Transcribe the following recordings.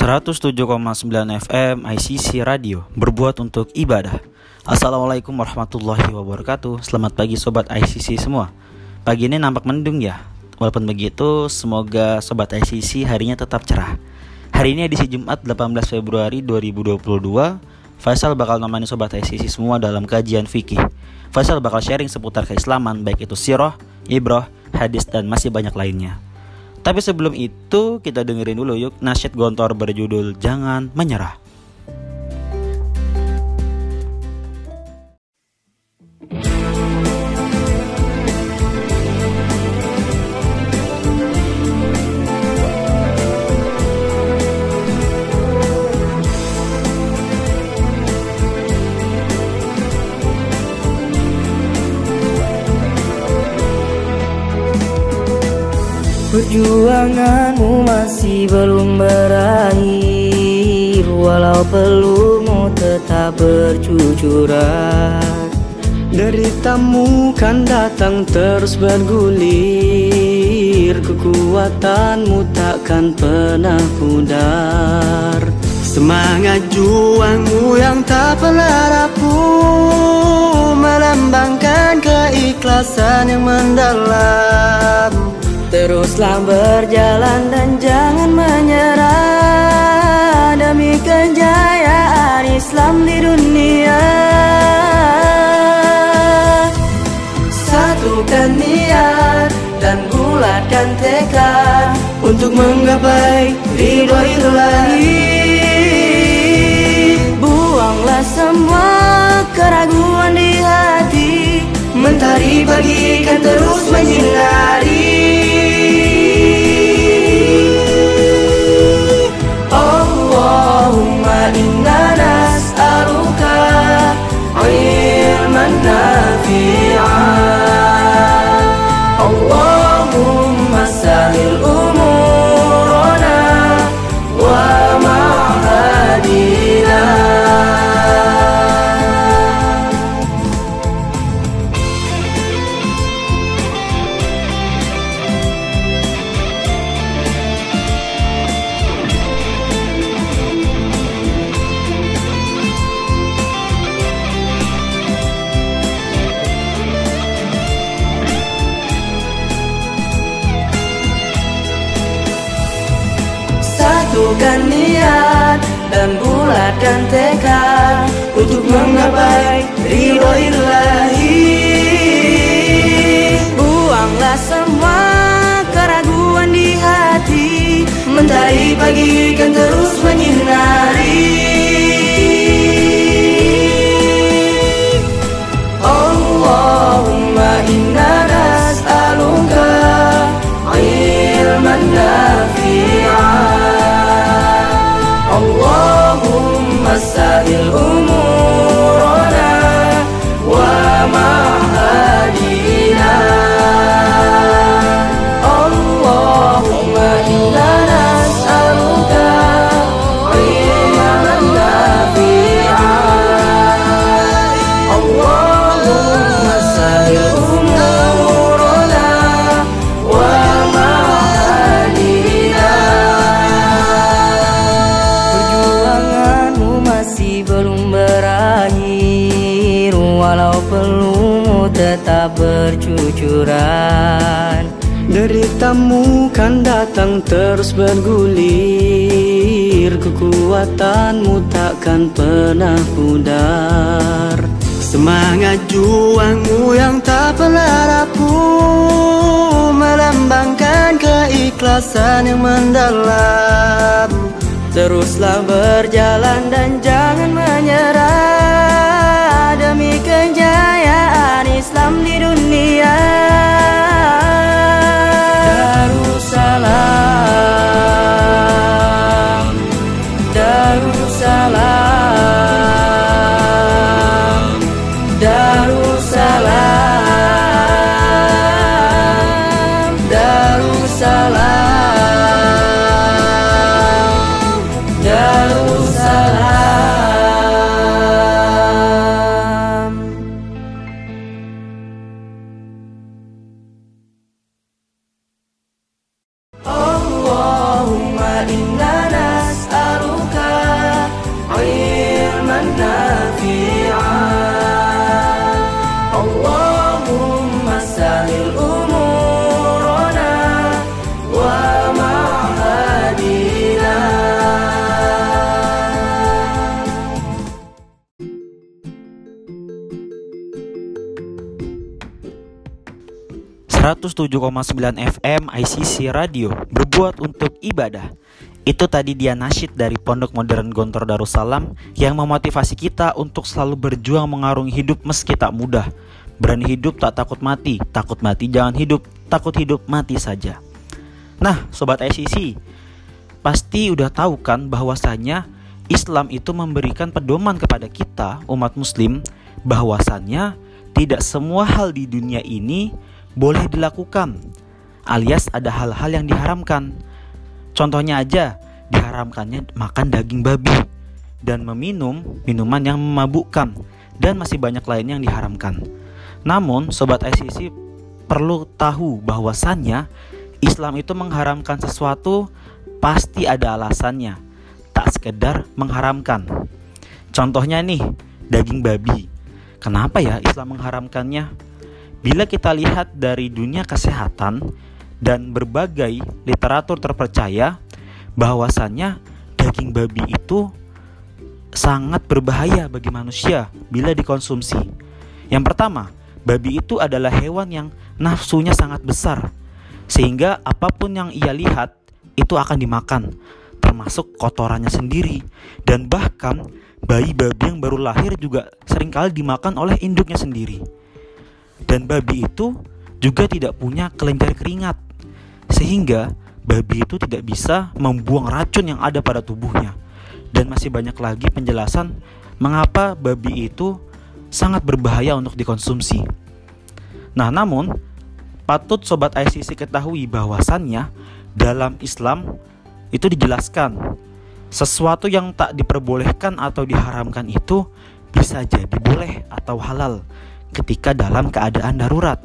107,9 FM ICC Radio berbuat untuk ibadah. Assalamualaikum warahmatullahi wabarakatuh. Selamat pagi sobat ICC semua. Pagi ini nampak mendung ya. Walaupun begitu, semoga sobat ICC harinya tetap cerah. Hari ini edisi Jumat 18 Februari 2022. Faisal bakal nemani sobat ICC semua dalam kajian fikih. Faisal bakal sharing seputar keislaman baik itu sirah, ibroh, hadis dan masih banyak lainnya. Tapi sebelum itu kita dengerin dulu yuk nasyid gontor berjudul Jangan Menyerah. Perjuanganmu masih belum berakhir. Walau pelumu tetap bercucuran. Deritamu kan datang terus bergulir. Kekuatanmu takkan pernah pudar. Semangat juangmu yang tak pernah rapuh. Melambangkan keikhlasan yang mendalam Teruslah berjalan dan jangan menyerah. Demi kejayaan Islam di dunia. Satukan niat dan bulatkan tekad Untuk menggapai ridho ilahi. Buanglah semua keraguan di hati. Mentari pagi kan terus menyinari Satukan niat dan bulatkan tekad Untuk menggapai ridho ilahi Buanglah semua keraguan di hati Mentari pagi kan terus menyinari bercucuran. Deritamu kan datang terus bergulir. Kekuatanmu takkan pernah pudar. Semangat juangmu yang tak pernah rapuh Melambangkan keikhlasan yang mendalam. Teruslah berjalan dan jangan menyerah. Demi kejayaan Islam di dunia 107,9 FM ICC Radio berbuat untuk ibadah. Itu tadi dia nasyid dari Pondok Modern Gontor Darussalam yang memotivasi kita untuk selalu berjuang mengarungi hidup meski tak mudah. Berani hidup tak takut mati, takut mati jangan hidup, takut hidup mati saja. Nah, sobat ICC, pasti udah tahu kan bahwasanya Islam itu memberikan pedoman kepada kita umat muslim bahwasannya tidak semua hal di dunia ini boleh dilakukan, alias ada hal-hal yang diharamkan. Contohnya aja, diharamkannya makan daging babi dan meminum minuman yang memabukkan dan masih banyak lain yang diharamkan. Namun, sobat ICC perlu tahu bahwasannya Islam itu mengharamkan sesuatu pasti ada alasannya, tak sekedar mengharamkan. Contohnya nih, daging babi. Kenapa ya Islam mengharamkannya? Bila kita lihat dari dunia kesehatan dan berbagai literatur terpercaya bahwasannya daging babi itu sangat berbahaya bagi manusia bila dikonsumsi. Yang pertama, babi itu adalah hewan yang nafsunya sangat besar sehingga apa pun yang ia lihat itu akan dimakan termasuk kotorannya sendiri dan bahkan bayi babi yang baru lahir juga sering kali dimakan oleh induknya sendiri. Dan babi itu juga tidak punya kelenjar keringat. Sehingga babi itu tidak bisa membuang racun yang ada pada tubuhnya. Dan masih banyak lagi penjelasan mengapa babi itu sangat berbahaya untuk dikonsumsi. Nah, namun patut sobat ICC ketahui bahwasannya dalam Islam itu dijelaskan sesuatu yang tak diperbolehkan atau diharamkan itu bisa jadi boleh atau halal ketika dalam keadaan darurat.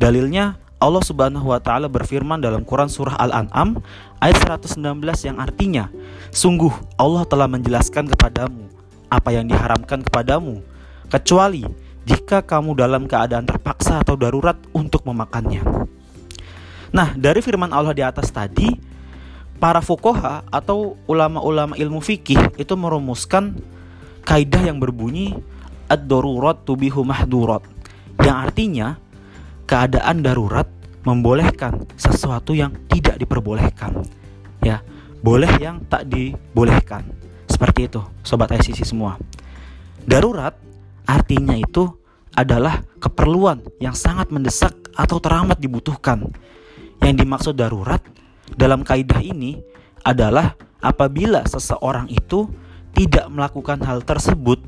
Dalilnya Allah Subhanahu wa taala berfirman dalam Quran surah Al-An'am ayat 119 yang artinya, "Sungguh Allah telah menjelaskan kepadamu apa yang diharamkan kepadamu, kecuali jika kamu dalam keadaan terpaksa atau darurat untuk memakannya." Nah, dari firman Allah di atas tadi, para fukoha atau ulama-ulama ilmu fikih itu merumuskan kaidah yang berbunyi ad-darurat tubihu mahdurat. Yang artinya keadaan darurat membolehkan sesuatu yang tidak diperbolehkan. Ya boleh yang tak dibolehkan. Seperti itu sobat ICC semua. Darurat artinya itu adalah keperluan yang sangat mendesak atau teramat dibutuhkan. Yang dimaksud darurat dalam kaidah ini adalah apabila seseorang itu tidak melakukan hal tersebut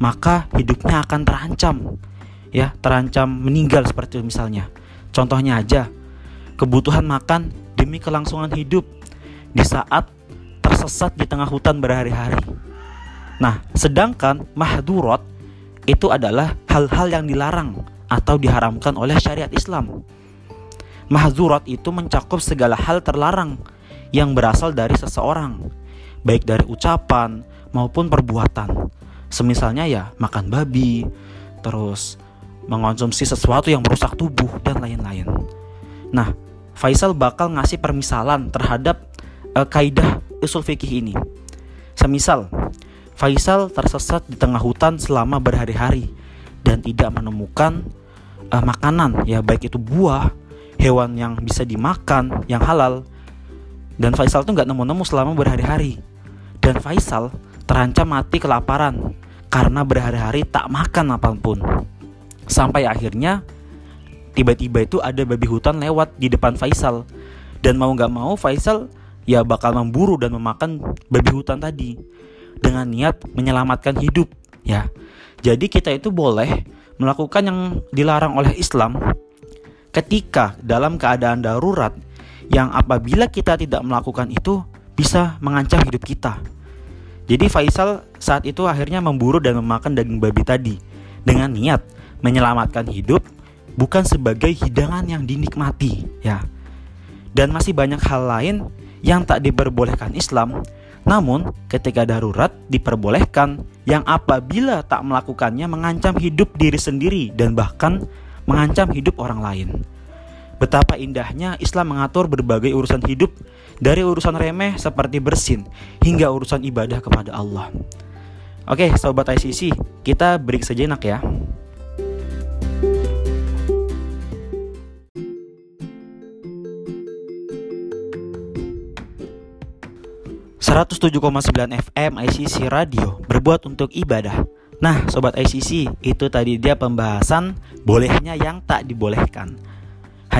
maka hidupnya akan terancam ya terancam meninggal seperti itu misalnya. Contohnya aja kebutuhan makan demi kelangsungan hidup di saat tersesat di tengah hutan berhari-hari. Nah sedangkan mahdurat itu adalah hal-hal yang dilarang atau diharamkan oleh syariat Islam. Mahdurat itu mencakup segala hal terlarang yang berasal dari seseorang baik dari ucapan maupun perbuatan Semisalnya ya makan babi, terus mengonsumsi sesuatu yang merusak tubuh dan lain-lain. Nah, Faisal bakal ngasih permisalan terhadap uh, kaidah usul fikih ini. Semisal, Faisal tersesat di tengah hutan selama berhari-hari dan tidak menemukan uh, makanan, ya baik itu buah, hewan yang bisa dimakan, yang halal. Dan Faisal tuh nggak nemu-nemu selama berhari-hari. Dan Faisal terancam mati kelaparan karena berhari-hari tak makan apa pun. Sampai akhirnya tiba-tiba itu ada babi hutan lewat di depan Faisal dan mau gak mau Faisal ya bakal memburu dan memakan babi hutan tadi dengan niat menyelamatkan hidup ya. Jadi kita itu boleh melakukan yang dilarang oleh Islam ketika dalam keadaan darurat yang apabila kita tidak melakukan itu bisa mengancam hidup kita. Jadi Faisal saat itu akhirnya memburu dan memakan daging babi tadi dengan niat menyelamatkan hidup bukan sebagai hidangan yang dinikmati ya. Dan masih banyak hal lain yang tak diperbolehkan Islam namun ketika darurat diperbolehkan yang apabila tak melakukannya mengancam hidup diri sendiri dan bahkan mengancam hidup orang lain betapa indahnya Islam mengatur berbagai urusan hidup dari urusan remeh seperti bersin hingga urusan ibadah kepada Allah. Oke, sobat ICC, kita break sejenak ya. ...107,9 FM ICC Radio berbuat untuk ibadah. Nah, Sobat ICC, itu tadi dia pembahasan bolehnya yang tak dibolehkan.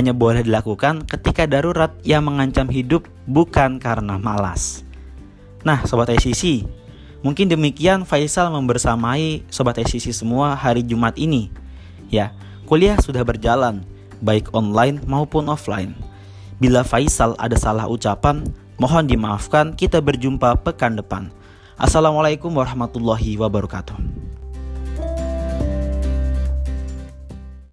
Hanya boleh dilakukan ketika darurat yang mengancam hidup bukan karena malas. Nah, sobat ICC, mungkin demikian Faisal membersamai sobat ICC semua hari Jumat ini. Ya, kuliah sudah berjalan, baik online maupun offline. Bila Faisal ada salah ucapan, mohon dimaafkan. Kita berjumpa pekan depan. Assalamualaikum warahmatullahi wabarakatuh.